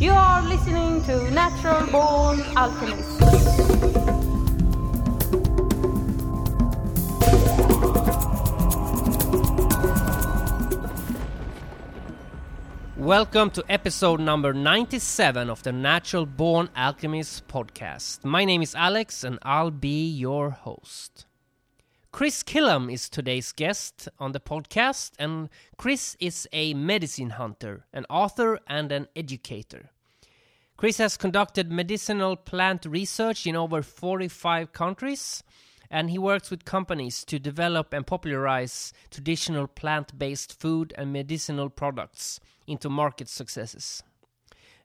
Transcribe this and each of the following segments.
You are listening to Natural Born Alchemist. Welcome to episode number 97 of the Natural Born Alchemist podcast. My name is Alex and I'll be your host. Chris Kilham is today's guest on the podcast, and Chris is a medicine hunter, an author, and an educator. Chris has conducted medicinal plant research in over 45 countries, and he works with companies to develop and popularize traditional plant based food and medicinal products into market successes.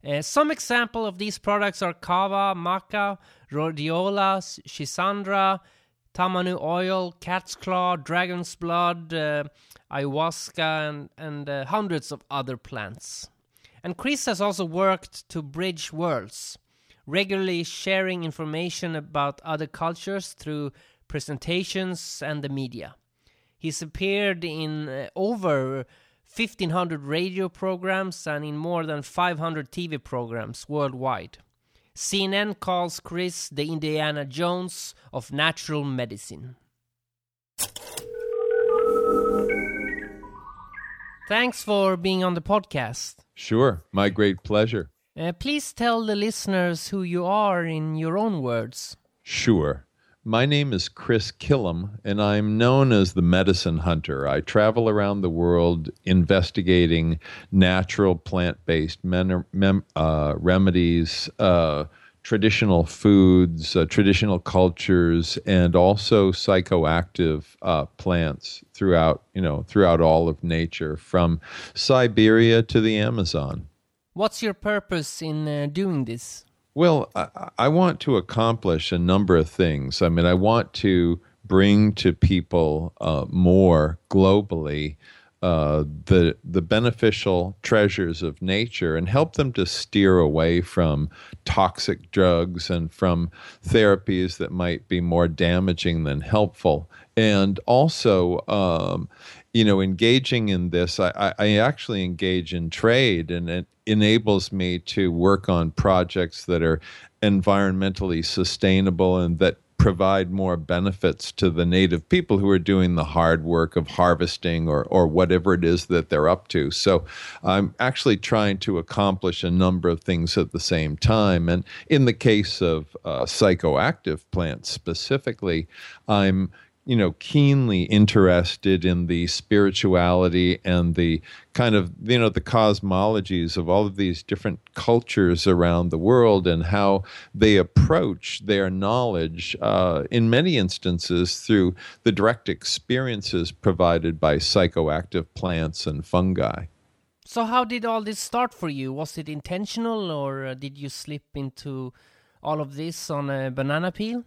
Uh, some example of these products are kava, maca, rhodiola, schisandra, tamanu oil, cat's claw, dragon's blood, uh, ayahuasca, and, and uh, hundreds of other plants. And Chris has also worked to bridge worlds, regularly sharing information about other cultures through presentations and the media. He's appeared in uh, over 1500 radio programs and in more than 500 TV programs worldwide. CNN calls Chris the Indiana Jones of natural medicine. Thanks for being on the podcast. Sure, my great pleasure. Uh, please tell the listeners who you are in your own words. Sure. My name is Chris Kilham, and I'm known as the medicine hunter. I travel around the world investigating natural plant based uh, remedies, uh, traditional foods, uh, traditional cultures, and also psychoactive uh, plants throughout, you know, throughout all of nature, from Siberia to the Amazon. What's your purpose in uh, doing this? Well, I, I, want to accomplish a number of things. I mean, I want to bring to people uh, more globally uh, the the beneficial treasures of nature and help them to steer away from toxic drugs and from therapies that might be more damaging than helpful. And also, um, you know, engaging in this, I, I actually engage in trade, and it enables me to work on projects that are environmentally sustainable and that provide more benefits to the native people who are doing the hard work of harvesting or, or whatever it is that they're up to. So I'm actually trying to accomplish a number of things at the same time. And in the case of uh, psychoactive plants specifically, I'm you know keenly interested in the spirituality and the kind of you know the cosmologies of all of these different cultures around the world and how they approach their knowledge uh, in many instances through the direct experiences provided by psychoactive plants and fungi. So how did all this start for you? Was it intentional or uh, did you slip into all of this on a banana peel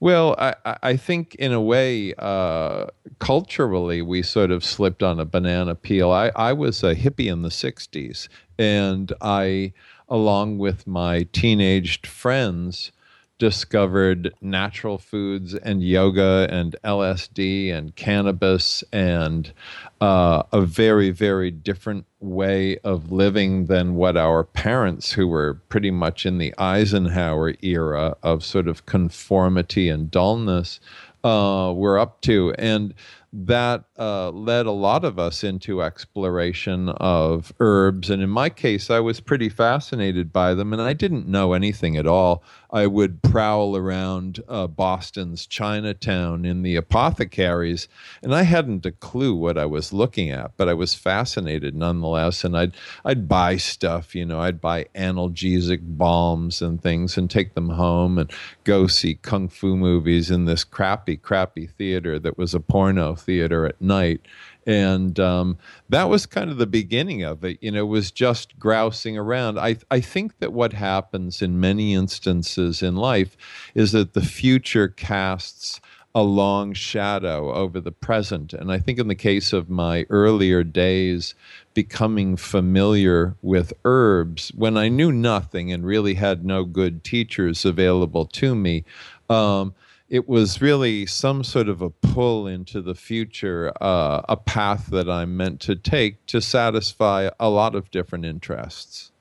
well, I, I think in a way, uh, culturally, we sort of slipped on a banana peel. I, I was a hippie in the 60s, and I, along with my teenaged friends, discovered natural foods and yoga and LSD and cannabis and uh, a very, very different way of living than what our parents, who were pretty much in the Eisenhower era of sort of conformity and dullness, uh, were up to. And that uh, led a lot of us into exploration of herbs. And in my case, I was pretty fascinated by them, and I didn't know anything at all. I would prowl around uh, Boston's Chinatown in the apothecaries, and I hadn't a clue what I was looking at, but I was fascinated nonetheless. And I'd I'd buy stuff, you know, I'd buy analgesic balms and things, and take them home and go see kung fu movies in this crappy, crappy theater that was a porno theater at night. And um, that was kind of the beginning of it. You know, it was just grousing around. I, I think that what happens in many instances in life is that the future casts a long shadow over the present. And I think in the case of my earlier days, becoming familiar with herbs, when I knew nothing and really had no good teachers available to me, um, it was really some sort of a pull into the future, uh, a path that I'm meant to take to satisfy a lot of different interests.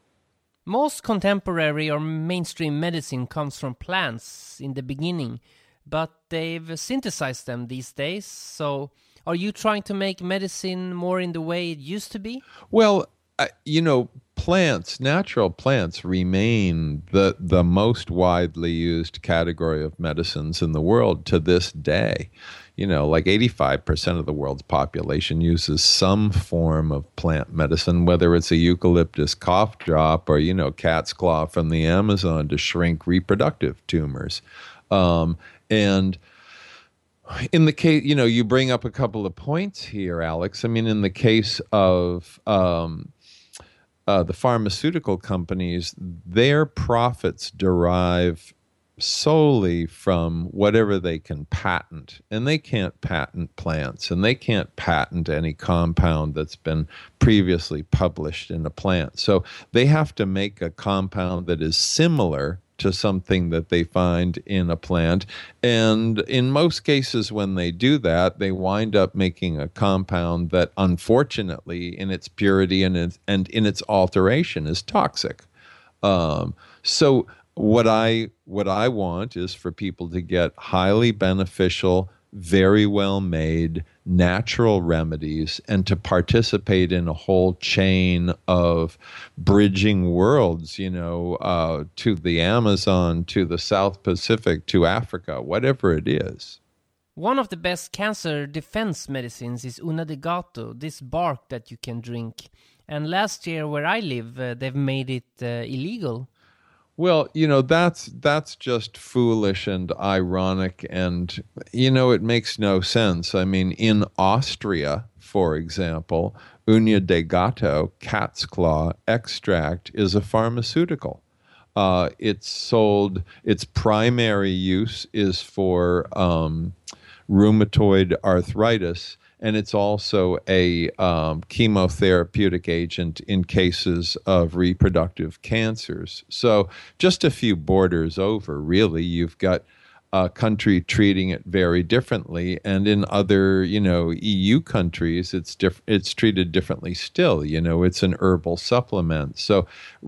Most contemporary or mainstream medicine comes from plants in the beginning, but they've synthesized them these days. So, are you trying to make medicine more in the way it used to be? Well, uh, you know, plants, natural plants, remain the the most widely used category of medicines in the world to this day. You know, like 85% of the world's population uses some form of plant medicine, whether it's a eucalyptus cough drop or, you know, cat's claw from the Amazon to shrink reproductive tumors. Um, and in the case, you know, you bring up a couple of points here, Alex. I mean, in the case of um, uh, the pharmaceutical companies, their profits derive solely from whatever they can patent. And they can't patent plants and they can't patent any compound that's been previously published in a plant. So they have to make a compound that is similar to something that they find in a plant. And in most cases, when they do that, they wind up making a compound that, unfortunately, in its purity and in, and in its alteration, is toxic. Um, so what I what I want is for people to get highly beneficial, very well made natural remedies and to participate in a whole chain of bridging worlds, you know, uh, to the Amazon, to the South Pacific, to Africa, whatever it is. One of the best cancer defense medicines is Una de Gato, this bark that you can drink. And last year, where I live, uh, they've made it uh, illegal. Well, you know, that's that's just foolish and ironic and you know, it makes no sense. I mean, in Austria, for example, Uña de Gato, cat's claw extract is a pharmaceutical. Uh, it's sold, its primary use is for um, rheumatoid arthritis and it's also a um, chemotherapeutic agent in cases of reproductive cancers. So, just a few borders over, really, you've got a country treating it very differently, and in other, you know, EU countries, it's diff- it's treated differently still. You know, it's an herbal supplement. So,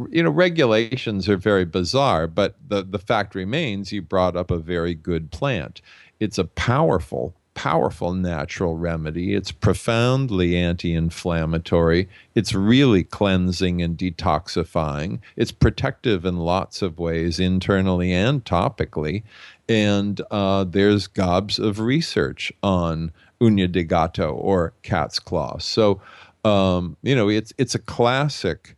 you know, regulations are very bizarre, but the the fact remains, you brought up a very good plant. It's a powerful powerful natural remedy. It's profoundly anti inflammatory. It's really cleansing and detoxifying. It's protective in lots of ways, internally and topically. And uh, there's gobs of research on uña de gato or cat's claw. So, um, you know, it's, it's a classic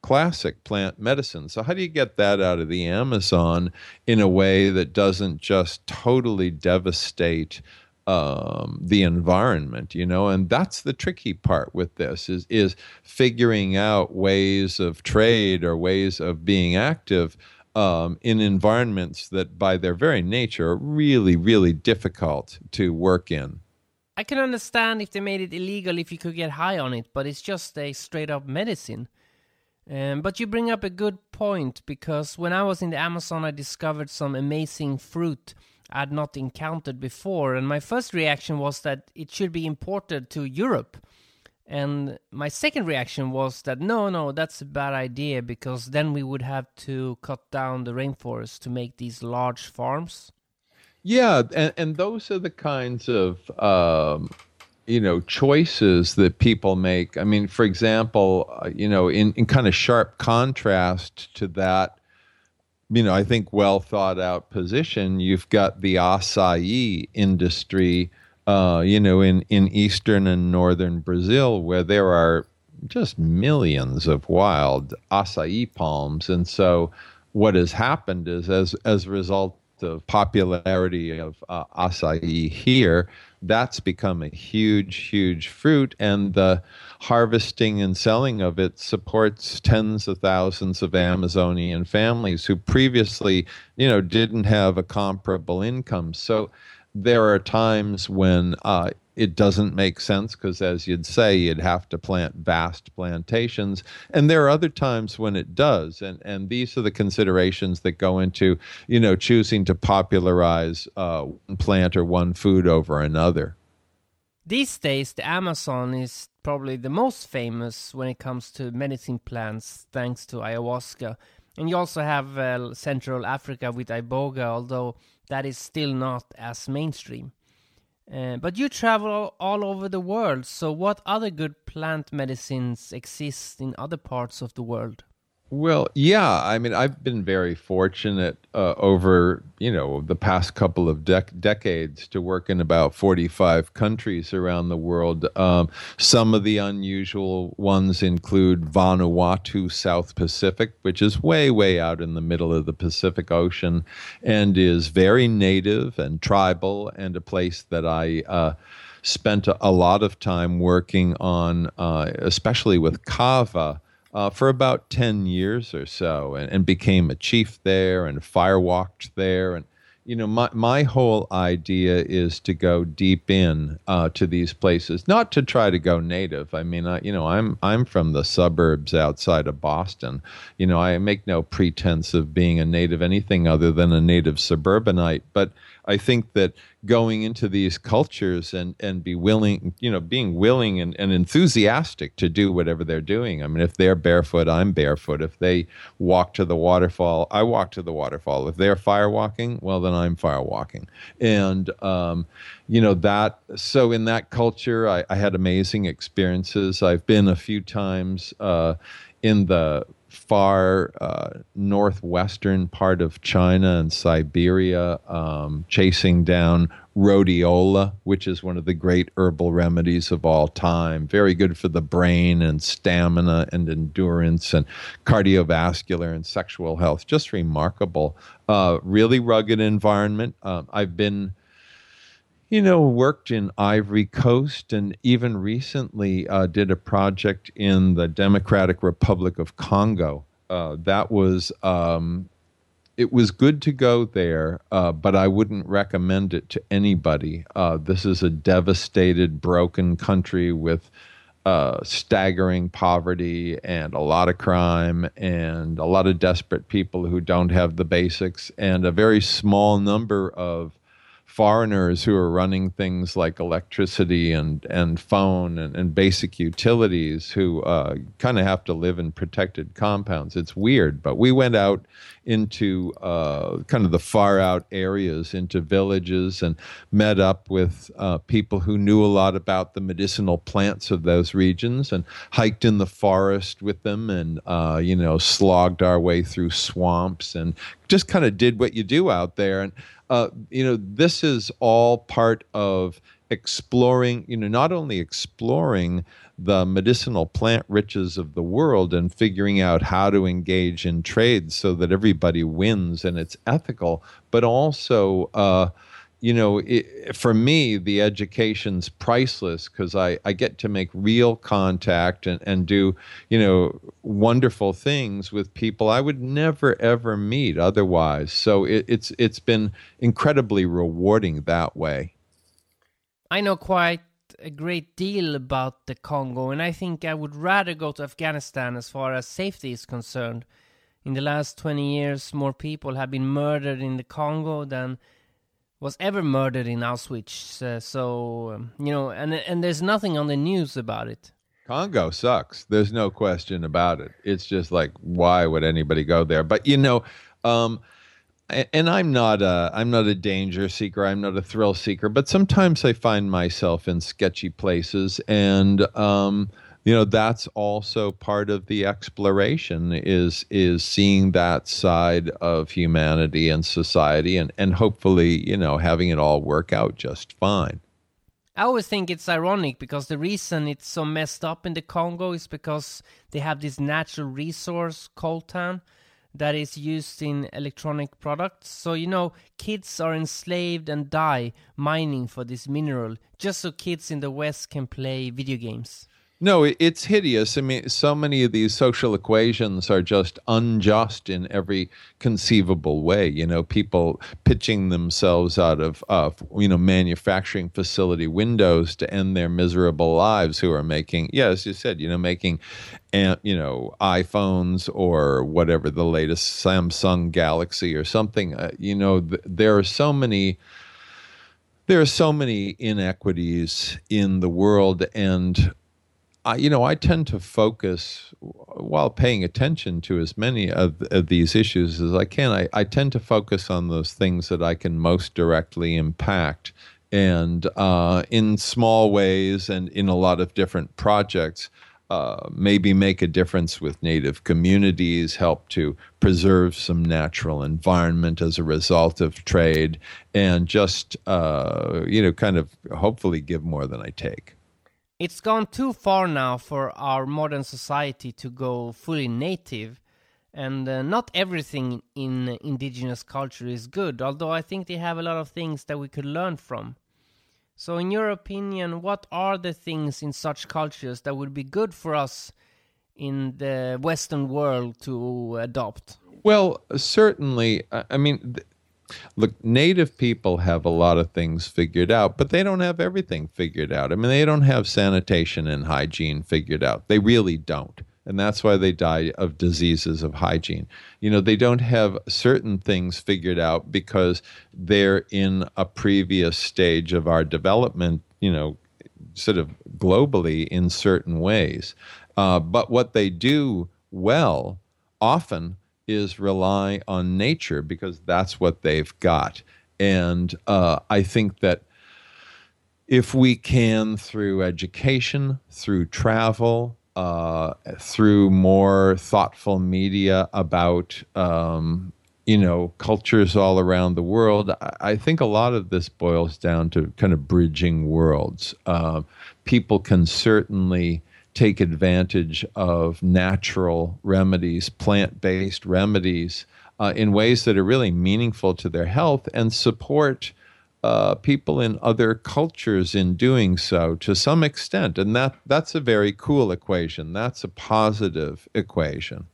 classic plant medicine. So, how do you get that out of the Amazon in a way that doesn't just totally devastate um, the environment, you know, and that's the tricky part with this is is figuring out ways of trade or ways of being active um, in environments that, by their very nature, are really, really difficult to work in. I can understand if they made it illegal if you could get high on it, but it's just a straight up medicine. Um, but you bring up a good point because when I was in the Amazon, I discovered some amazing fruit I'd not encountered before. And my first reaction was that it should be imported to Europe. And my second reaction was that no, no, that's a bad idea because then we would have to cut down the rainforest to make these large farms. Yeah, and, and those are the kinds of um, you know choices that people make. I mean, for example, uh, you know, in, in kind of sharp contrast to that, you know, I think well thought out position. You've got the acai industry, uh, you know, in, in eastern and northern Brazil, where there are just millions of wild acai palms. And so what has happened is as, as a result of popularity of uh, acai here, that's become a huge, huge fruit, and the harvesting and selling of it supports tens of thousands of Amazonian families who previously, you know, didn't have a comparable income. So there are times when uh, it doesn't make sense because, as you'd say, you'd have to plant vast plantations. And there are other times when it does. And, and these are the considerations that go into, you know, choosing to popularize uh, one plant or one food over another. These days, the Amazon is probably the most famous when it comes to medicine plants, thanks to ayahuasca. And you also have uh, Central Africa with iboga, although that is still not as mainstream. Uh, but you travel all over the world, so what other good plant medicines exist in other parts of the world? Well, yeah. I mean, I've been very fortunate uh, over, you know, the past couple of dec- decades to work in about 45 countries around the world. Um, some of the unusual ones include Vanuatu, South Pacific, which is way, way out in the middle of the Pacific Ocean and is very native and tribal and a place that I. Uh, spent a, a, lot of time working on, uh, especially with kava, uh, for about 10 years or so and, and became a chief there and firewalked there. And, you know, my, my whole idea is to go deep in uh, to these places, not to try to go native. I mean, I, you know, I'm, I'm from the suburbs outside of Boston. You know, I make no pretense of being a native anything other than a native suburbanite. But I think that going into these cultures and and be willing you know being willing and, and enthusiastic to do whatever they're doing. I mean if they're barefoot i'm barefoot. If they walk to the waterfall i walk to the waterfall. If they're fire walking well then i'm fire walking. And um, you know that so in that culture I, I, had amazing experiences. I've been a few times uh, in the far uh, northwestern part of China and Siberia, um, chasing down rhodiola, which is one of the great herbal remedies of all time. Very good for the brain and stamina and endurance and cardiovascular and sexual health. Just remarkable. Uh, really rugged environment. Uh, I've been you know, worked in Ivory Coast and even recently uh, did a project in the Democratic Republic of Congo. Uh, that was um, it was good to go there, uh, but I wouldn't recommend it to anybody. Uh, this is a devastated, broken country with uh, staggering poverty and a lot of crime and a lot of desperate people who don't have the basics and a very small number of foreigners who are running things like electricity and, and phone and, and basic utilities who uh, kind of have to live in protected compounds. It's weird, but we went out into uh, kind of the far out areas, into villages, and met up with uh, people who knew a lot about the medicinal plants of those regions and hiked in the forest with them and, uh, you know, slogged our way through swamps and just kind of did what you do out there. And uh, you know, this is all part of exploring, you know, not only exploring the medicinal plant riches of the world and figuring out how to engage in trade so that everybody wins and it's ethical, but also, uh, you know, it, for me, the education's priceless because I, I get to make real contact and, and do, you know, wonderful things with people I would never ever meet otherwise. So it, it's it's been incredibly rewarding that way. I know quite a great deal about the Congo, and I think I would rather go to Afghanistan as far as safety is concerned. In the last 20 years, more people have been murdered in the Congo than was ever murdered in Auschwitz. Uh, so um, you know, and and there's nothing on the news about it. Congo sucks. There's no question about it. It's just like why would anybody go there? But you know, um, and I'm not a I'm not a danger seeker. I'm not a thrill seeker. But sometimes I find myself in sketchy places, and um, you know that's also part of the exploration is is seeing that side of humanity and society and and hopefully you know having it all work out just fine I always think it's ironic because the reason it's so messed up in the Congo is because they have this natural resource, coltan, that is used in electronic products. So, you know, kids are enslaved and die mining for this mineral just so kids in the West can play video games. No, it's hideous. I mean, so many of these social equations are just unjust in every conceivable way. You know, people pitching themselves out of, uh, you know, manufacturing facility windows to end their miserable lives who are making, yeah, as you said, you know, making, you know, iPhones or whatever the latest Samsung Galaxy or something. Uh, you know, th- there are so many there are so many inequities in the world and I, you know, I tend to focus while paying attention to as many of, of these issues as I can. I, I, tend to focus on those things that I can most directly impact, and uh, in small ways, and in a lot of different projects. Uh, maybe make a difference with native communities, help to preserve some natural environment as a result of trade, and just, uh, you know, kind of hopefully give more than I take. It's gone too far now for our modern society to go fully native, and uh, not everything in indigenous culture is good, although I think they have a lot of things that we could learn from. So, in your opinion, what are the things in such cultures that would be good for us in the Western world to adopt? Well, certainly. I mean, look, native people have a lot of things figured out, but they don't have everything figured out. I mean, they don't have sanitation and hygiene figured out. They really don't and that's why they die of diseases of hygiene. You know, they don't have certain things figured out because they're in a previous stage of our development, you know, sort of globally in certain ways. Uh, but what they do well often is rely on nature because that's what they've got. And uh, I think that if we can, through education, through travel, uh, through more thoughtful media about um, you know cultures all around the world. I think a lot of this boils down to kind of bridging worlds. Uh, people can certainly take advantage of natural remedies, plant-based remedies, uh, in ways that are really meaningful to their health and support uh, people in other cultures in doing so to some extent, and that that's a very cool equation. That's a positive equation.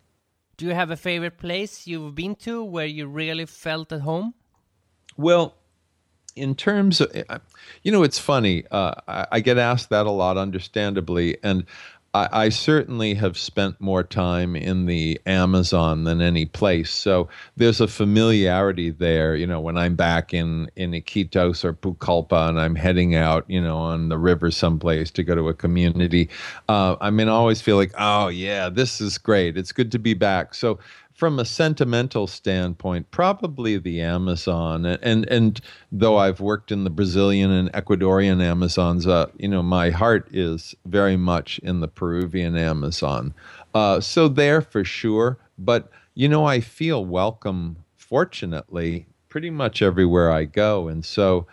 Do you have a favorite place you've been to where you really felt at home? Well, in terms of, you know, it's funny. Uh, I, I, get asked that a lot, understandably, and I, I, certainly have spent more time in the Amazon than any place. So there's a familiarity there. You know, when I'm back in, in Iquitos or Pucallpa and I'm heading out, you know, on the river someplace to go to a community, uh, I mean, I always feel like, oh, yeah, this is great. It's good to be back. So from a sentimental standpoint, probably the Amazon. And and though I've worked in the Brazilian and Ecuadorian Amazons, uh, you know, my heart is very much in the Peruvian Amazon. Uh, so there for sure. But you know, I feel welcome. Fortunately, pretty much everywhere I go, and so.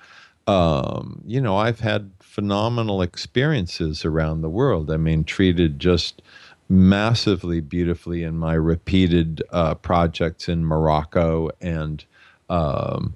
Um, you know, I've had phenomenal experiences around the world. I mean, treated just massively beautifully in my repeated uh, projects in Morocco and um,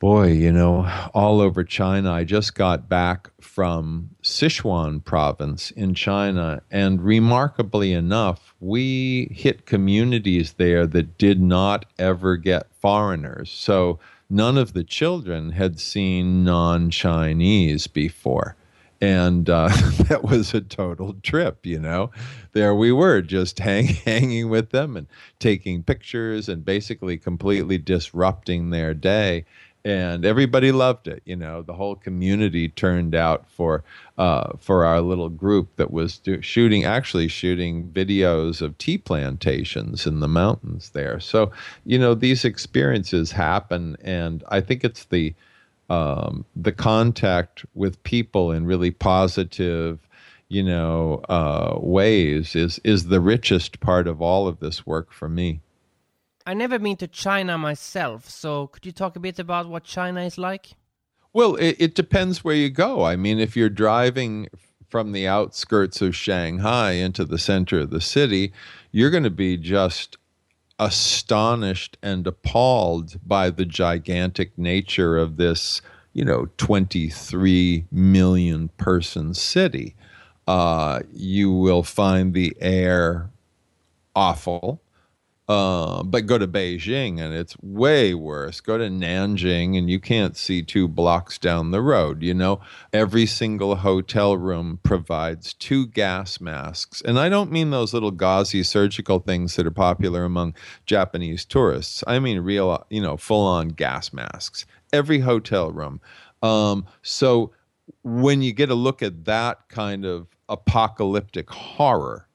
boy, you know, all over China. I just got back from Sichuan province in China, and remarkably enough, we hit communities there that did not ever get foreigners. So none of the children had seen non Chinese before and uh, that was a total trip you know? There we were just hang, hanging with them and taking pictures and basically completely disrupting their day. And everybody loved it you know? The whole community turned out for uh, for our little group that was do- shooting actually shooting videos of tea plantations in the mountains there. So you know these experiences happen and i think it's the um, the contact with people in really positive, you know, uh, ways is is the richest part of all of this work for me. I never been to China myself, so could you talk a bit about what China is like? Well, it, it depends where you go. I mean, if you're driving from the outskirts of Shanghai into the center of the city, you're going to be just astonished and appalled by the gigantic nature of this, you know, 23 million person city. Uh, you will find the air awful. Uh, but go to Beijing and it's way worse. Go to Nanjing and you can't see two blocks down the road. You know, every single hotel room provides two gas masks. And I don't mean those little gauzy surgical things that are popular among Japanese tourists. I mean real, you know, full on gas masks. Every hotel room. Um, so when you get a look at that kind of apocalyptic horror,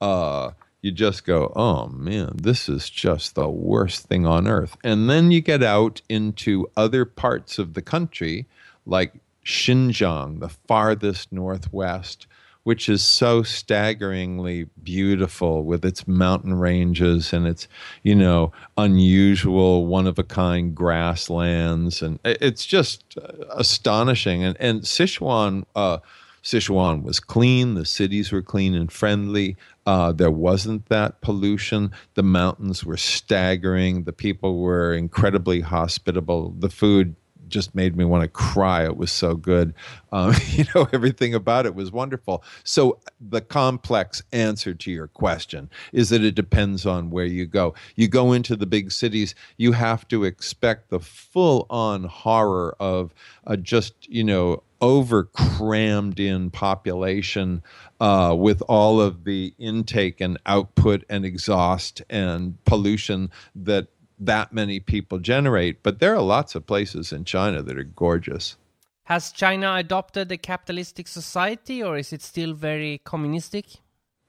uh, you just go, oh man, this is just the worst thing on earth. And then you get out into other parts of the country, like Xinjiang, the farthest northwest, which is so staggeringly beautiful with its mountain ranges and its, you know, unusual, one of a kind grasslands. And it's just astonishing. And, and Sichuan, uh, Sichuan was clean. The cities were clean and friendly. Uh, there wasn't that pollution. The mountains were staggering. The people were incredibly hospitable. The food just made me want to cry. It was so good. Um, you know, everything about it was wonderful. So, the complex answer to your question is that it depends on where you go. You go into the big cities, you have to expect the full on horror of uh, just, you know, over crammed in population uh, with all of the intake and output and exhaust and pollution that that many people generate. But there are lots of places in China that are gorgeous. Has China adopted a capitalistic society or is it still very communistic?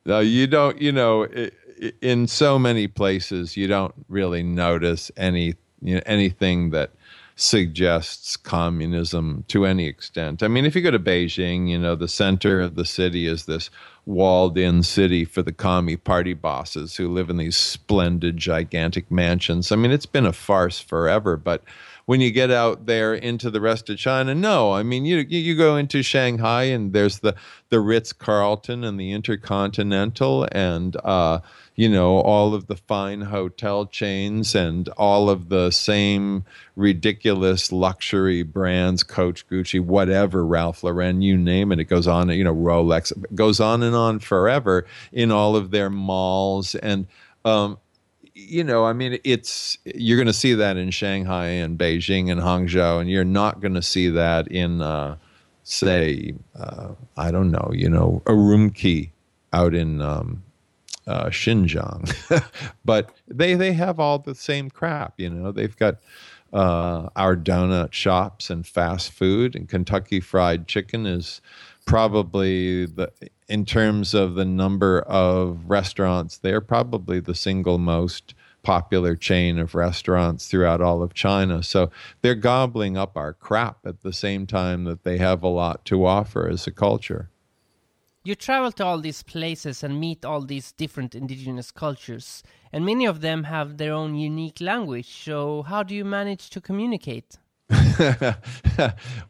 No, you don't, you know, in so many places, you don't really notice any, you know, anything that suggests communism to any extent. I mean, if you go to Beijing, you know, the center of the city is this walled in city for the commie party bosses who live in these splendid, gigantic mansions. I mean, it's been a farce forever, but when you get out there into the rest of China, no. I mean, you you go into Shanghai and there's the the Ritz Carlton and the Intercontinental and uh, you know all of the fine hotel chains and all of the same ridiculous luxury brands, Coach, Gucci, whatever, Ralph Lauren, you name it. It goes on, you know, Rolex it goes on and on forever in all of their malls and. Um, you know, I mean, it's you're going to see that in Shanghai and Beijing and Hangzhou, and you're not going to see that in, uh, say, uh, I don't know, you know, Urumqi out in um, uh, Xinjiang. but they they have all the same crap, you know. They've got uh, our donut shops and fast food, and Kentucky Fried Chicken is probably the in terms of the number of restaurants, they're probably the single most popular chain of restaurants throughout all of China. So they're gobbling up our crap at the same time that they have a lot to offer as a culture. You travel to all these places and meet all these different indigenous cultures, and many of them have their own unique language. So, how do you manage to communicate?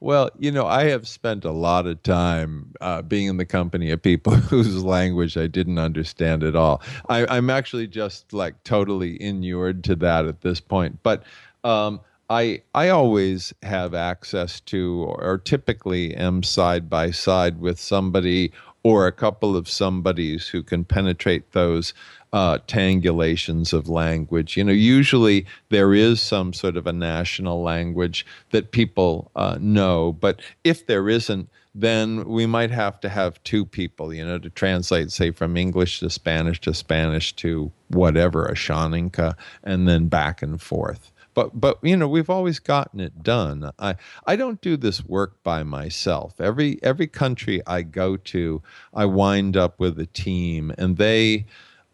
well, you know, I have spent a lot of time uh, being in the company of people whose language I didn't understand at all. I, am actually just like totally inured to that at this point. But um, I I always have access to, or typically am side by side with somebody or a couple of somebodies who can penetrate those uh, tangulations of language. You know, usually there is some sort of a national language that people uh, know, but if there isn't, then we might have to have two people, you know, to translate, say, from English to Spanish to Spanish to whatever, Ashaninka, and then back and forth but but you know we've always gotten it done i i don't do this work by myself every every country i go to i wind up with a team and they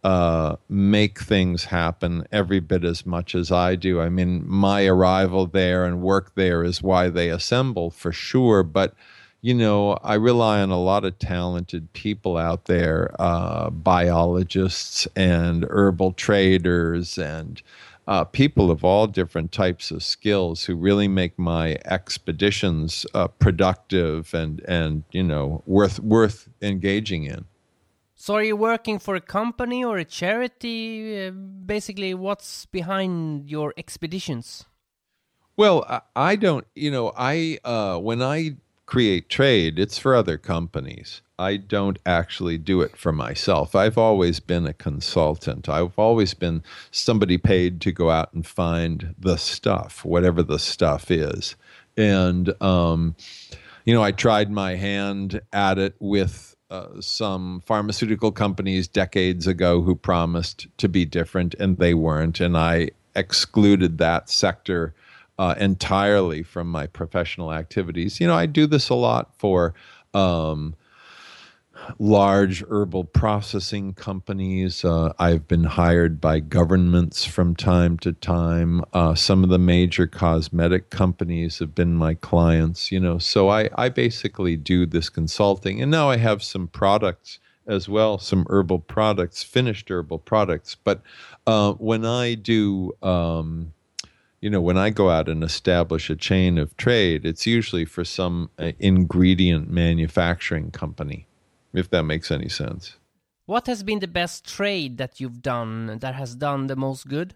uh, make things happen every bit as much as I do. I mean, my arrival there and work there is why they assemble for sure. But, you know, I rely on a lot of talented people out there uh, biologists and herbal traders and uh, people of all different types of skills who really make my expeditions uh, productive and, and, you know, worth, worth engaging in. So, are you working for a company or a charity? Uh, basically, what's behind your expeditions? Well, I don't. You know, I uh, when I create trade, it's for other companies. I don't actually do it for myself. I've always been a consultant. I've always been somebody paid to go out and find the stuff, whatever the stuff is. And, um, you know, I tried my hand at it with uh, some pharmaceutical companies decades ago who promised to be different and they weren't. And I excluded that sector uh, entirely from my professional activities. You know, I do this a lot for. Um, large herbal processing companies. Uh, I've been hired by governments from time to time. Uh, some of the major cosmetic companies have been my clients, you know. So I, I basically do this consulting. And now I have some products as well, some herbal products, finished herbal products. But uh, when I do, um, you know, when I go out and establish a chain of trade, it's usually for some uh, ingredient manufacturing company if that makes any sense. What has been the best trade that you've done that has done the most good?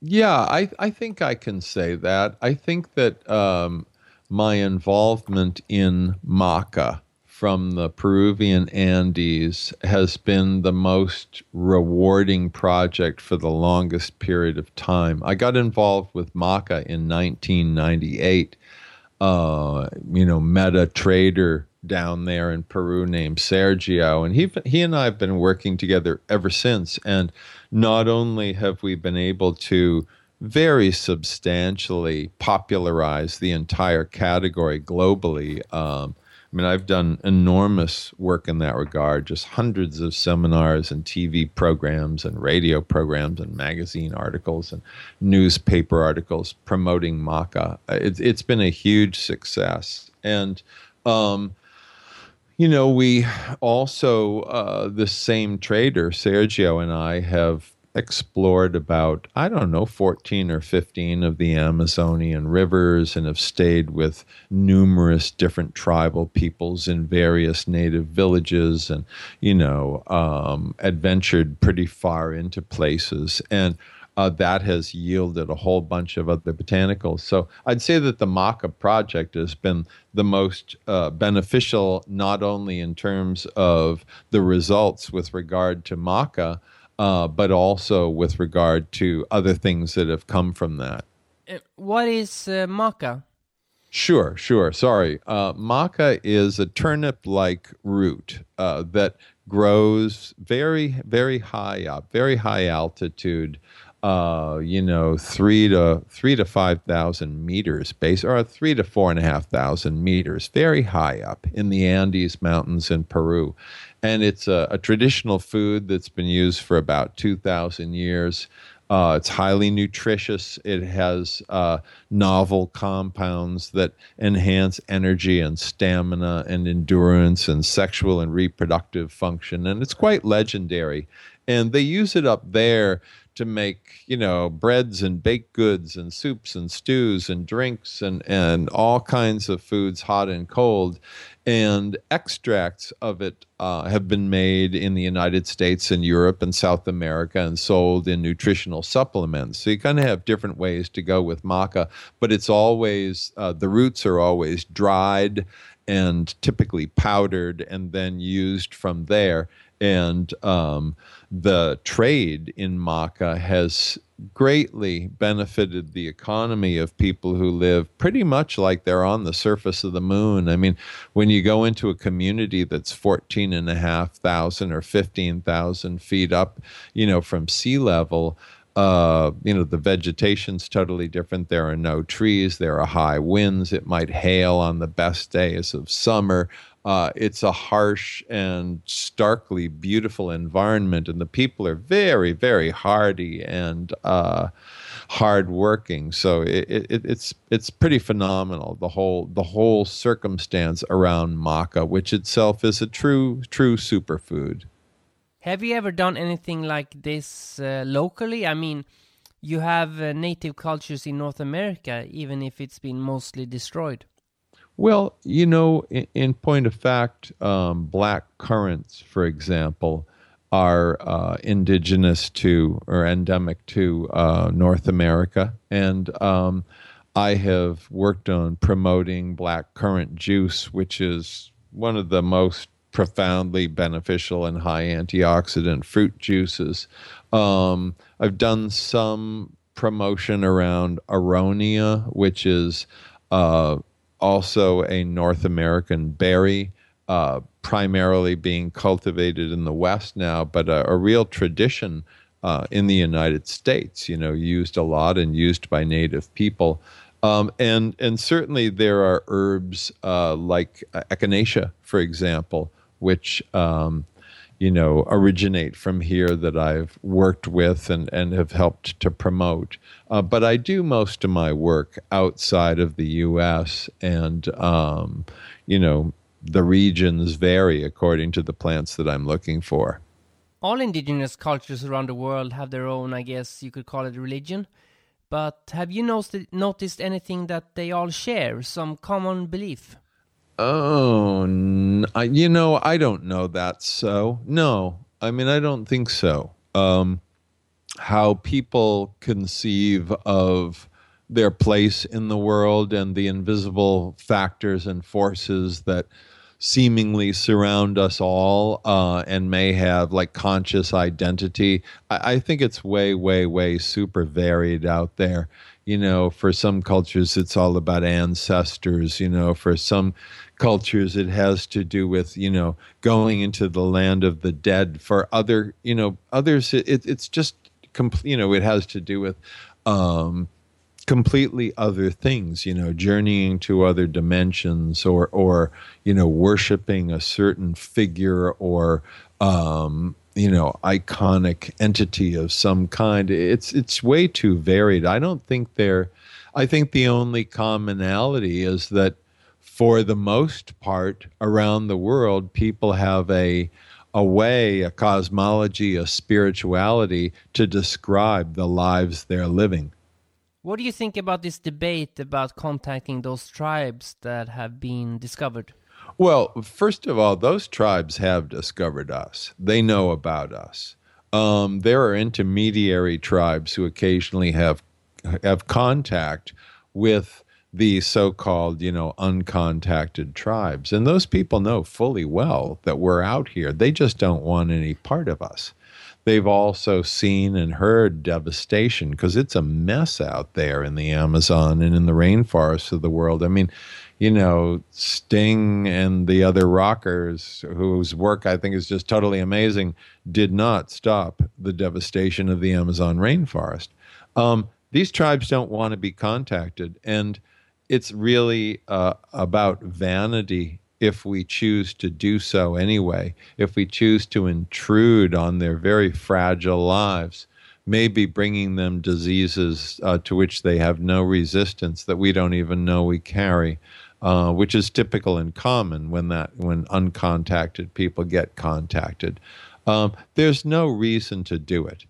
Yeah, I, I think I can say that. I think that um, my involvement in maca from the Peruvian Andes has been the most rewarding project for the longest period of time. I got involved with maca in 1998. Uh, you know, met a trader down there in Peru named Sergio, and he he and I have been working together ever since. And not only have we been able to very substantially popularize the entire category globally. Um, I mean, I've done enormous work in that regard, just hundreds of seminars and TV programs and radio programs and magazine articles and newspaper articles promoting maca. It's, it's been a huge success. And um, you know, we also, uh, the same trader, Sergio, and I have explored about, I don't know, 14 or 15 of the Amazonian rivers and have stayed with numerous different tribal peoples in various native villages and, you know, um, adventured pretty far into places. And uh, that has yielded a whole bunch of other botanicals. So I'd say that the Maca project has been the most uh, beneficial, not only in terms of the results with regard to Maca, uh, but also with regard to other things that have come from that. Uh, what is uh, maca? Sure, sure. Sorry. Uh, maca is a turnip like root uh, that grows very, very high up, very high altitude uh, you know, three to three to five thousand meters base, or three to four and a half thousand meters, very high up in the Andes Mountains in Peru, and it's a, a traditional food that's been used for about two thousand years. Uh, it's highly nutritious. It has uh, novel compounds that enhance energy and stamina and endurance and sexual and reproductive function. And it's quite legendary. And they use it up there to make you know breads and baked goods and soups and stews and drinks and and all kinds of foods hot and cold. And extracts of it uh, have been made in the united states and europe and south america and sold in nutritional supplements. So you kind of have different ways to go with maca but it's always uh, the roots are always dried and typically powdered and then used from there and um, the trade in maca has greatly benefited the economy of people who live pretty much like they're on the surface of the moon. I mean, when you go into a community that's 14 and a half thousand or 15,000 feet up, you know, from sea level, uh, you know, the vegetation's totally different. There are no trees. There are high winds. It might hail on the best days of summer. Uh, it's a harsh and starkly beautiful environment, and the people are very, very hardy and uh, hardworking. So it, it, it's it's pretty phenomenal. The whole the whole circumstance around maca, which itself is a true true superfood. Have you ever done anything like this uh, locally? I mean, you have uh, native cultures in North America, even if it's been mostly destroyed. Well, you know, in, in point of fact, um, black currants, for example, are uh, indigenous to or endemic to uh, North America. And um, I have worked on promoting black currant juice, which is one of the most profoundly beneficial and high antioxidant fruit juices. Um, I've done some promotion around aronia, which is uh, also a North American berry, uh, primarily being cultivated in the West now, but a, a real tradition uh, in the United States, you know, used a lot and used by native people. Um, and and certainly there are herbs uh, like echinacea, for example, which um, you know originate from here that I've worked with and, and have helped to promote. Uh, but I do most of my work outside of the U.S. and um, you know the regions vary according to the plants that I'm looking for. All indigenous cultures around the world have their own, I guess you could call it religion. But have you noticed, noticed anything that they all share, some common belief? Oh, you know, I don't know that so. No, I mean, I don't think so. Um, how people conceive of their place in the world and the invisible factors and forces that seemingly surround us all uh, and may have like conscious identity. I, I think it's way, way, way super varied out there. You know, for some cultures, it's all about ancestors. You know, for some cultures, it has to do with you know going into the land of the dead. For other, you know, others, it, it's just. You know, it has to do with um, completely other things you know journeying to other dimensions or or you know worshiping a certain figure or um you know iconic entity of some kind. It's it's way too varied. I don't think there i think the only commonality is that for the most part around the world people have a a way a cosmology a spirituality to describe the lives they're living. What do you think about this debate about contacting those tribes that have been discovered? Well, first of all, those tribes have discovered us. They know about us. Um, there are intermediary tribes who occasionally have have contact with the so-called, you know, uncontacted tribes, and those people know fully well that we're out here. They just don't want any part of us they've also seen and heard devastation because it's a mess out there in the Amazon and in the rainforests of the world. I mean, you know, Sting and the other rockers, whose work I think is just totally amazing, did not stop the devastation of the Amazon rainforest. Um, these tribes don't want to be contacted. And it's really uh, about vanity if we choose to do so anyway, if we choose to intrude on their very fragile lives, maybe bringing them diseases uh, to which they have no resistance that we don't even know we carry, uh, which is typical and common when that when uncontacted people get contacted. Um, there's no reason to do it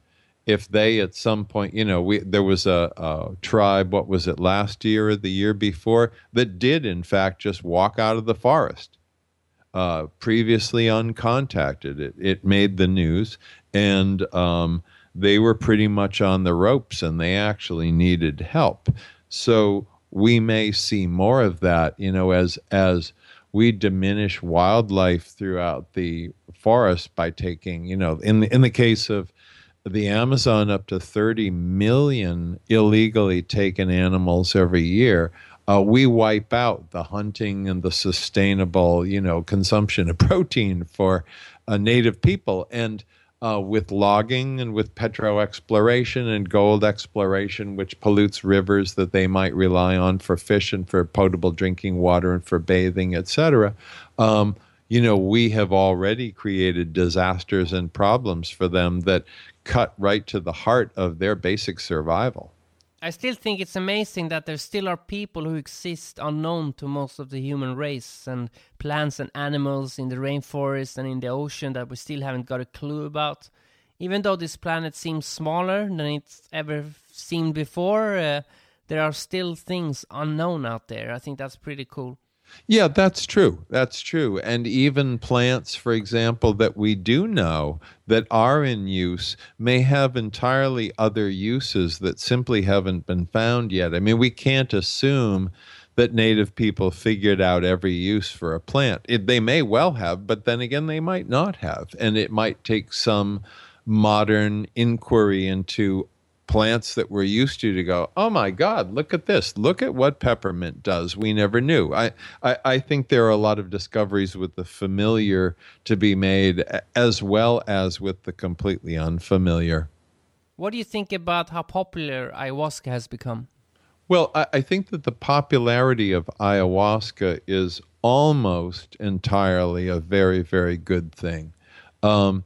if they at some point, you know, we there was a, a, tribe, what was it, last year or the year before, that did in fact just walk out of the forest, uh, previously uncontacted. It it made the news, and um, they were pretty much on the ropes, and they actually needed help. So we may see more of that, you know, as as we diminish wildlife throughout the forest by taking, you know, in the in the case of the Amazon up to 30 million illegally taken animals every year. Uh, we wipe out the hunting and the sustainable, you know, consumption of protein for uh, native people. And uh, with logging and with petro exploration and gold exploration, which pollutes rivers that they might rely on for fish and for potable drinking water and for bathing, etc. Um, you know, we have already created disasters and problems for them that cut right to the heart of their basic survival. I still think it's amazing that there still are people who exist unknown to most of the human race and plants and animals in the rainforest and in the ocean that we still haven't got a clue about. Even though this planet seems smaller than it's ever seemed before, uh, there are still things unknown out there. I think that's pretty cool. Yeah, that's true. That's true. And even plants, for example, that we do know that are in use may have entirely other uses that simply haven't been found yet. I mean, we can't assume that native people figured out every use for a plant. It, they may well have, but then again, they might not have. And it might take some modern inquiry into plants that we're used to to go, oh my God, look at this. Look at what peppermint does. We never knew. I, I, I, think there are a lot of discoveries with the familiar to be made as well as with the completely unfamiliar. What do you think about how popular ayahuasca has become? Well, I, I think that the popularity of ayahuasca is almost entirely a very, very good thing. Um,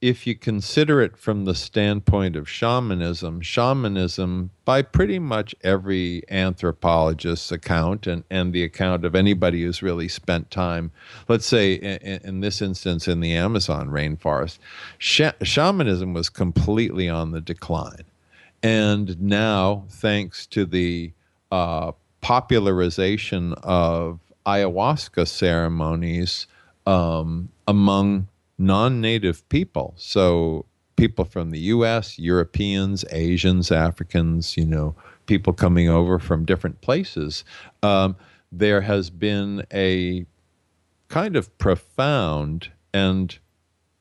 if you consider it from the standpoint of shamanism, shamanism, by pretty much every anthropologist's account and, and the account of anybody who's really spent time, let's say in, in this instance in the Amazon rainforest, sh- shamanism was completely on the decline. And now, thanks to the uh, popularization of ayahuasca ceremonies um, among non native people. So, people from the US, Europeans, Asians, Africans, you know, people coming over from different places. Um, there has been a kind of profound and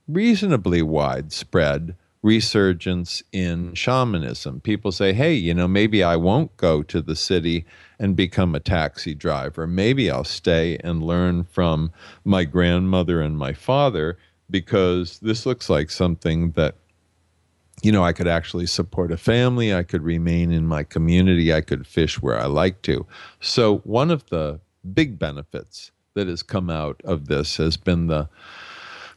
reasonably widespread resurgence in shamanism. People say, hey, you know, maybe I won't go to the city and become a taxi driver. Maybe I'll stay and learn from my grandmother and my father because this looks like something that you know, I could actually support a family. I could remain in my community. I could fish where I like to. So, one of the big benefits that has come out of this has been the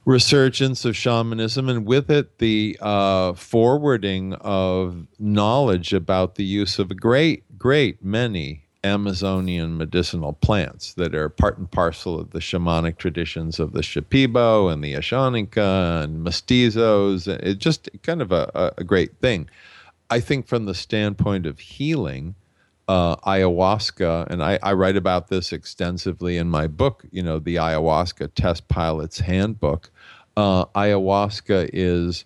resurgence of shamanism, and with it, the uh, forwarding of knowledge about the use of a great, great many Amazonian medicinal plants that are part and parcel of the shamanic traditions of the Shipibo and the Ashaninka and mestizos. It's just kind of a, a great thing. I think from the standpoint of healing, uh, ayahuasca, and I, I, write about this extensively in my book, you know, the Ayahuasca Test Pilot's Handbook. Uh, ayahuasca is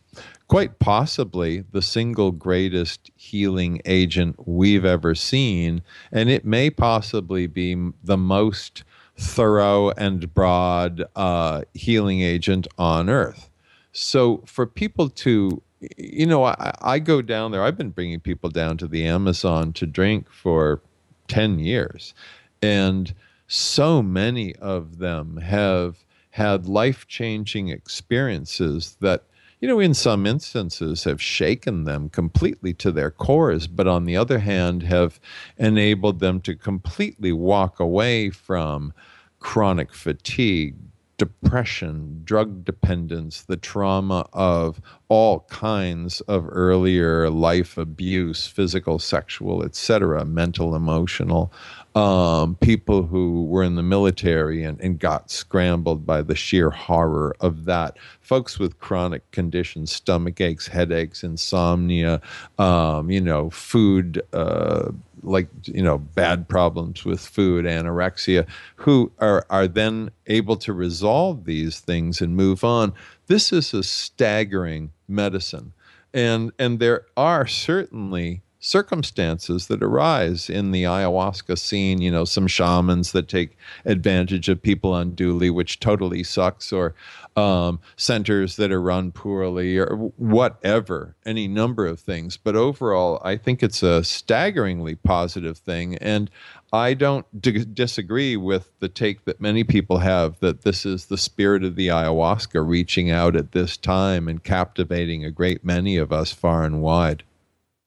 quite possibly the single greatest healing agent we've ever seen. And it may possibly be the most thorough and broad uh, healing agent on earth. So for people to, you know, I, I go down there, I've been bringing people down to the Amazon to drink for 10 years. And so many of them have had life changing experiences that you know, in some instances have shaken them completely to their cores, but on the other hand, have enabled them to completely walk away from chronic fatigue, depression, drug dependence, the trauma of all kinds of earlier life abuse, physical, sexual, etc., mental, emotional, um, people who were in the military and, and got scrambled by the sheer horror of that. Folks with chronic conditions, stomach aches, headaches, insomnia, um, you know, food, uh, like, you know, bad problems with food, anorexia, who are, are then able to resolve these things and move on. This is a staggering medicine. And, and there are certainly circumstances that arise in the ayahuasca scene. You know, some shamans that take advantage of people unduly, which totally sucks, or um, centers that are run poorly, or whatever, any number of things. But overall, I think it's a staggeringly positive thing. And I don't d- disagree with the take that many people have that this is the spirit of the ayahuasca reaching out at this time and captivating a great many of us far and wide.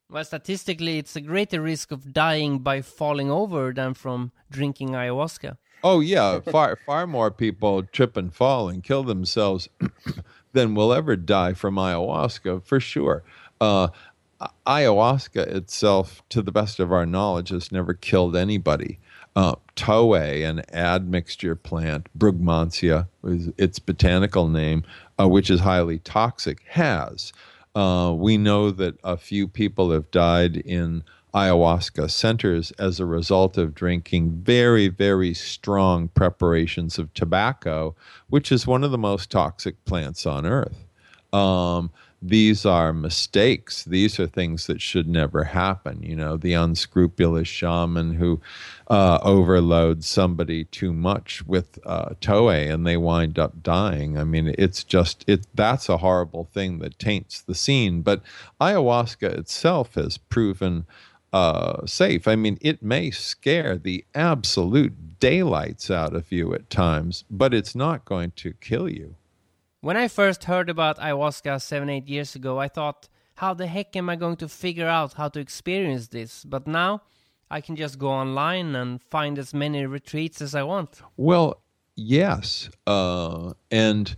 Well, statistically, it's a greater risk of dying by falling over than from drinking ayahuasca. Oh yeah, far far more people trip and fall and kill themselves than will ever die from ayahuasca for sure. Uh, ayahuasca itself, to the best of our knowledge, has never killed anybody. Uh, Toé, an admixture plant, Brugmansia is its botanical name, uh, which is highly toxic, has. Uh, we know that a few people have died in ayahuasca centers as a result of drinking very, very strong preparations of tobacco, which is one of the most toxic plants on earth. Um, these are mistakes. These are things that should never happen. You know, the unscrupulous shaman who uh, overloads somebody too much with uh, Toé and they wind up dying. I mean, it's just it. That's a horrible thing that taints the scene. But ayahuasca itself has proven uh, safe. I mean, it may scare the absolute daylights out of you at times, but it's not going to kill you. When I first heard about ayahuasca seven, eight years ago, I thought, how the heck am I going to figure out how to experience this? But now I can just go online and find as many retreats as I want. Well, yes, uh, and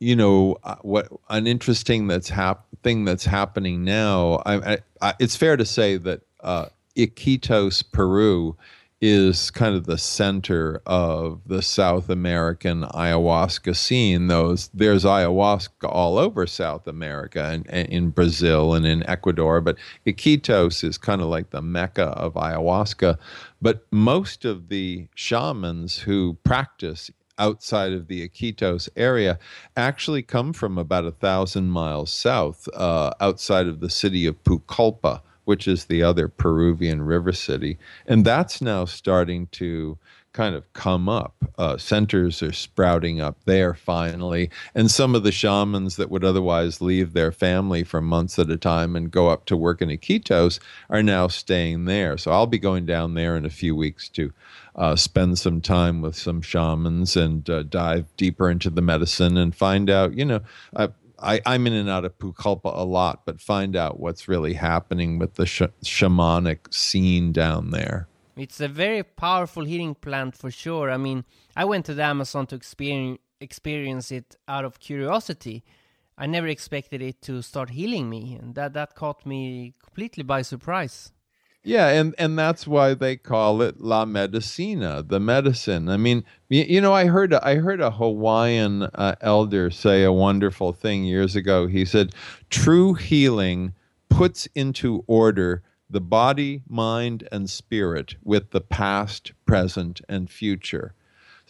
you know uh, what? An interesting that's hap- thing that's happening now. I, I, I, it's fair to say that uh, Iquitos, Peru, is kind of the center of the South American ayahuasca scene. Those there's ayahuasca all over South America and, and, in Brazil and in Ecuador, but Iquitos is kind of like the mecca of ayahuasca. But most of the shamans who practice outside of the Iquitos area actually come from about a thousand miles south, uh, outside of the city of Pucallpa which is the other Peruvian river city. And that's now starting to kind of come up. Uh, centers are sprouting up there finally. And some of the shamans that would otherwise leave their family for months at a time and go up to work in Iquitos are now staying there. So I'll be going down there in a few weeks to uh, spend some time with some shamans and uh, dive deeper into the medicine and find out, you know, uh, I, I'm in and out of Pucallpa a lot, but find out what's really happening with the sh- shamanic scene down there. It's a very powerful healing plant for sure. I mean, I went to the Amazon to experience experience it out of curiosity. I never expected it to start healing me, and that that caught me completely by surprise. Yeah, and and that's why they call it la medicina, the medicine. I mean, you, know, I heard I heard a Hawaiian uh, elder say a wonderful thing years ago. He said, "True healing puts into order the body, mind, and spirit with the past, present, and future."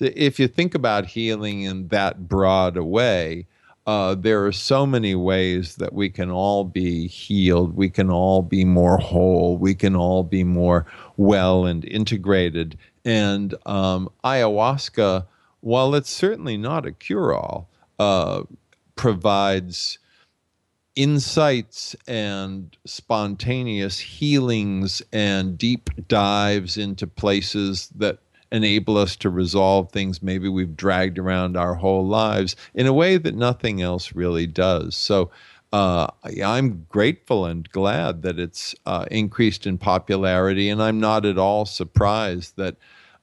If you think about healing in that broad a way, uh, there are so many ways that we can all be healed. We can all be more whole. We can all be more well and integrated. And um, ayahuasca, while it's certainly not a cure all, uh, provides insights and spontaneous healings and deep dives into places that enable us to resolve things maybe we've dragged around our whole lives in a way that nothing else really does. So uh, I'm grateful and glad that it's uh, increased in popularity, and I'm not at all surprised that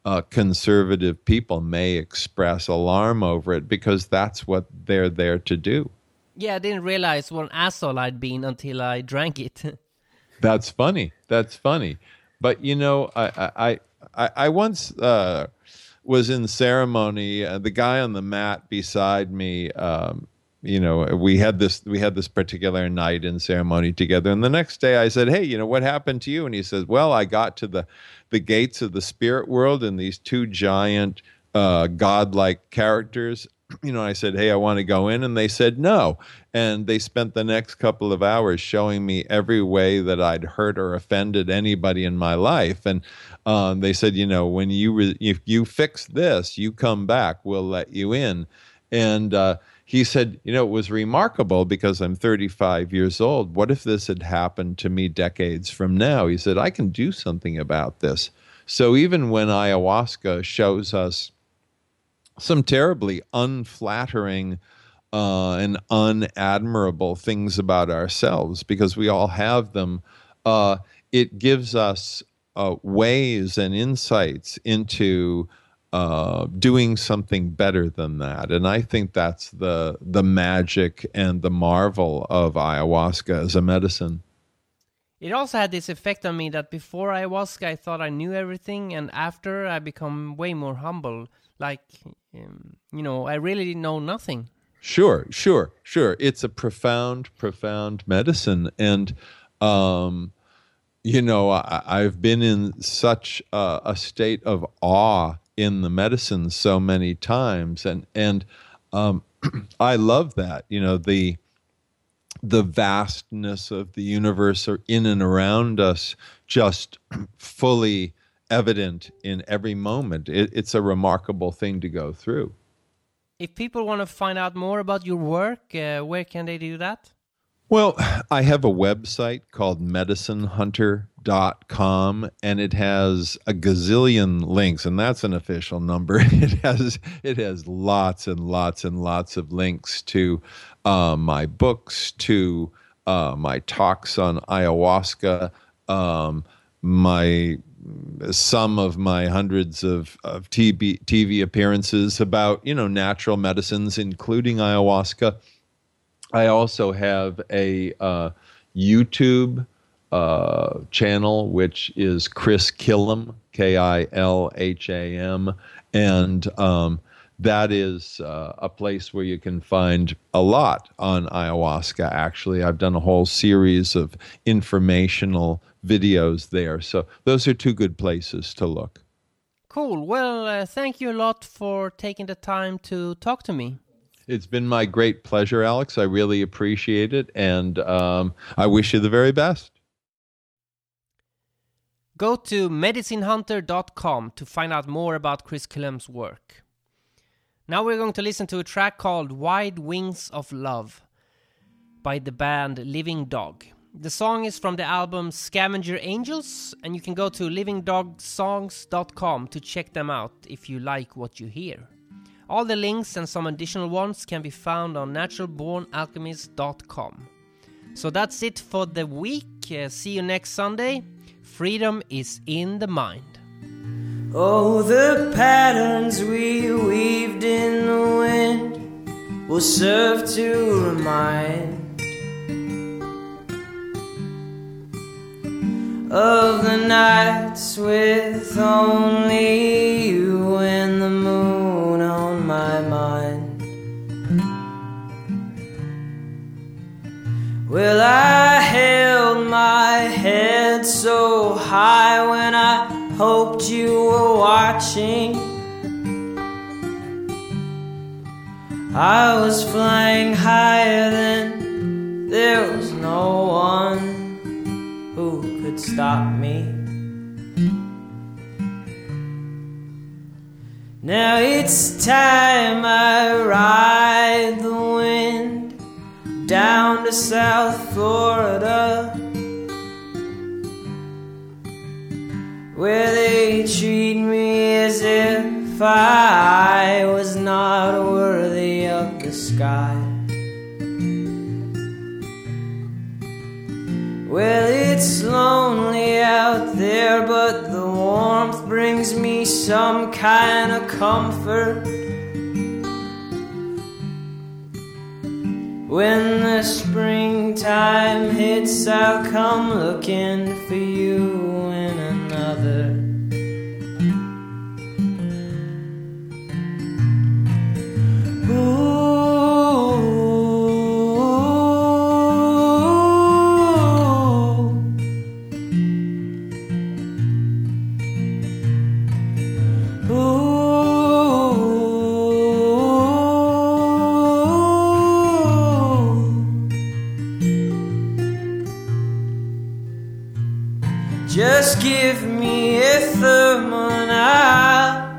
uh, conservative people may express alarm over it because that's what they're there to do. Yeah, I didn't realize what an asshole I'd been until I drank it. that's funny. That's funny. But you know, I, I, I, I once uh, was in ceremony. Uh, the guy on the mat beside me, um, you know, we had this we had this particular night in ceremony together. And the next day, I said, "Hey, you know, what happened to you?" And he says, "Well, I got to the the gates of the spirit world, and these two giant." Uh, godlike characters you know, I said, Hey, I want to go in. And they said no. And they spent the next couple of hours showing me every way that I'd hurt or offended anybody in my life. And um, they said, You know, when you, re- if you fix this, you come back, we'll let you in. And uh, he said, You know, it was remarkable because I'm 35 years old. What if this had happened to me decades from now? He said, I can do something about this. So even when ayahuasca shows us, some terribly unflattering uh, and unadmirable things about ourselves because we all have them. Uh, it gives us uh, ways and insights into uh, doing something better than that, and I think that's the the magic and the marvel of ayahuasca as a medicine. It also had this effect on me that before ayahuasca, I thought I knew everything, and after, I become way more humble. Like um, you know, I really didn't know nothing. Sure, sure, sure. It's a profound, profound medicine, and um, you know, I, have been in such a, a, state of awe in the medicine so many times, and and um, I love that. You know, the the vastness of the universe or in and around us just fully evident in every moment. It, it's a remarkable thing to go through. If people want to find out more about your work, uh, where can they do that? Well, I have a website called medicinehunter.com and it has a gazillion links and that's an official number. It has it has lots and lots and lots of links to uh, my books, to uh, my talks on ayahuasca, um, my some of my hundreds of, of TV, TV appearances about, you know, natural medicines, including ayahuasca. I also have a uh, YouTube uh, channel, which is Chris Kilham, K I L H A M. And um, that is uh, a place where you can find a lot on ayahuasca, actually. I've done a whole series of informational videos there. So those are two good places to look. Cool. Well, uh, thank you a lot for taking the time to talk to me. It's been my great pleasure, Alex. I really appreciate it. And um, I wish you the very best. Go to medicinehunter.com to find out more about Chris Kilham's work. Now we're going to listen to a track called Wide Wings of Love by the band Living Dog. The song is from the album Scavenger Angels, and you can go to livingdogsongs.com to check them out if you like what you hear. All the links and some additional ones can be found on naturalbornalchemist.com. So that's it for the week. Uh, see you next Sunday. Freedom is in the mind. Oh, the patterns we weaved in the wind will serve to remind of the nights with only you and the moon on my mind. Well, I held my head so high when I hoped you were watching. I was flying higher than there was no one could stop me. Now it's time I ride the wind down to South Florida. where they treat me as if I was not worthy of the sky. Well, it's lonely out there, but the warmth brings me some kind of comfort. When the springtime hits, I'll come looking for you in another. Ooh.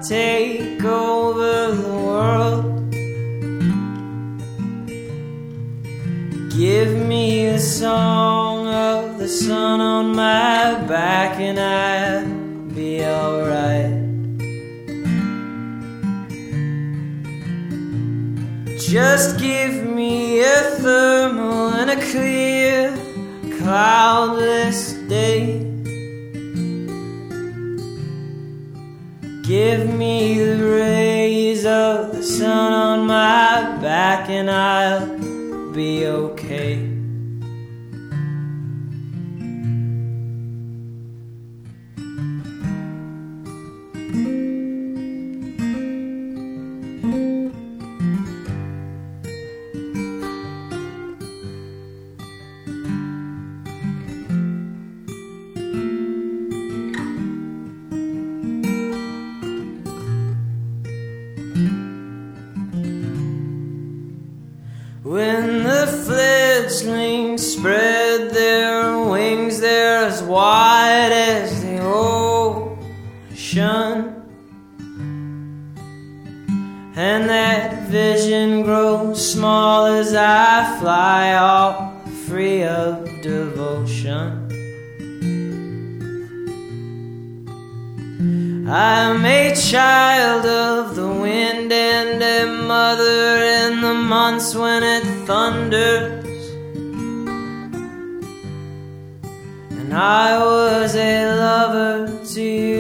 Take over the world. Give me a song of the sun on my back and I'll be alright. Just give me a thermal and a clear, cloudless back and I'll be okay. I fly all free of devotion. I'm a child of the wind and a mother in the months when it thunders. And I was a lover to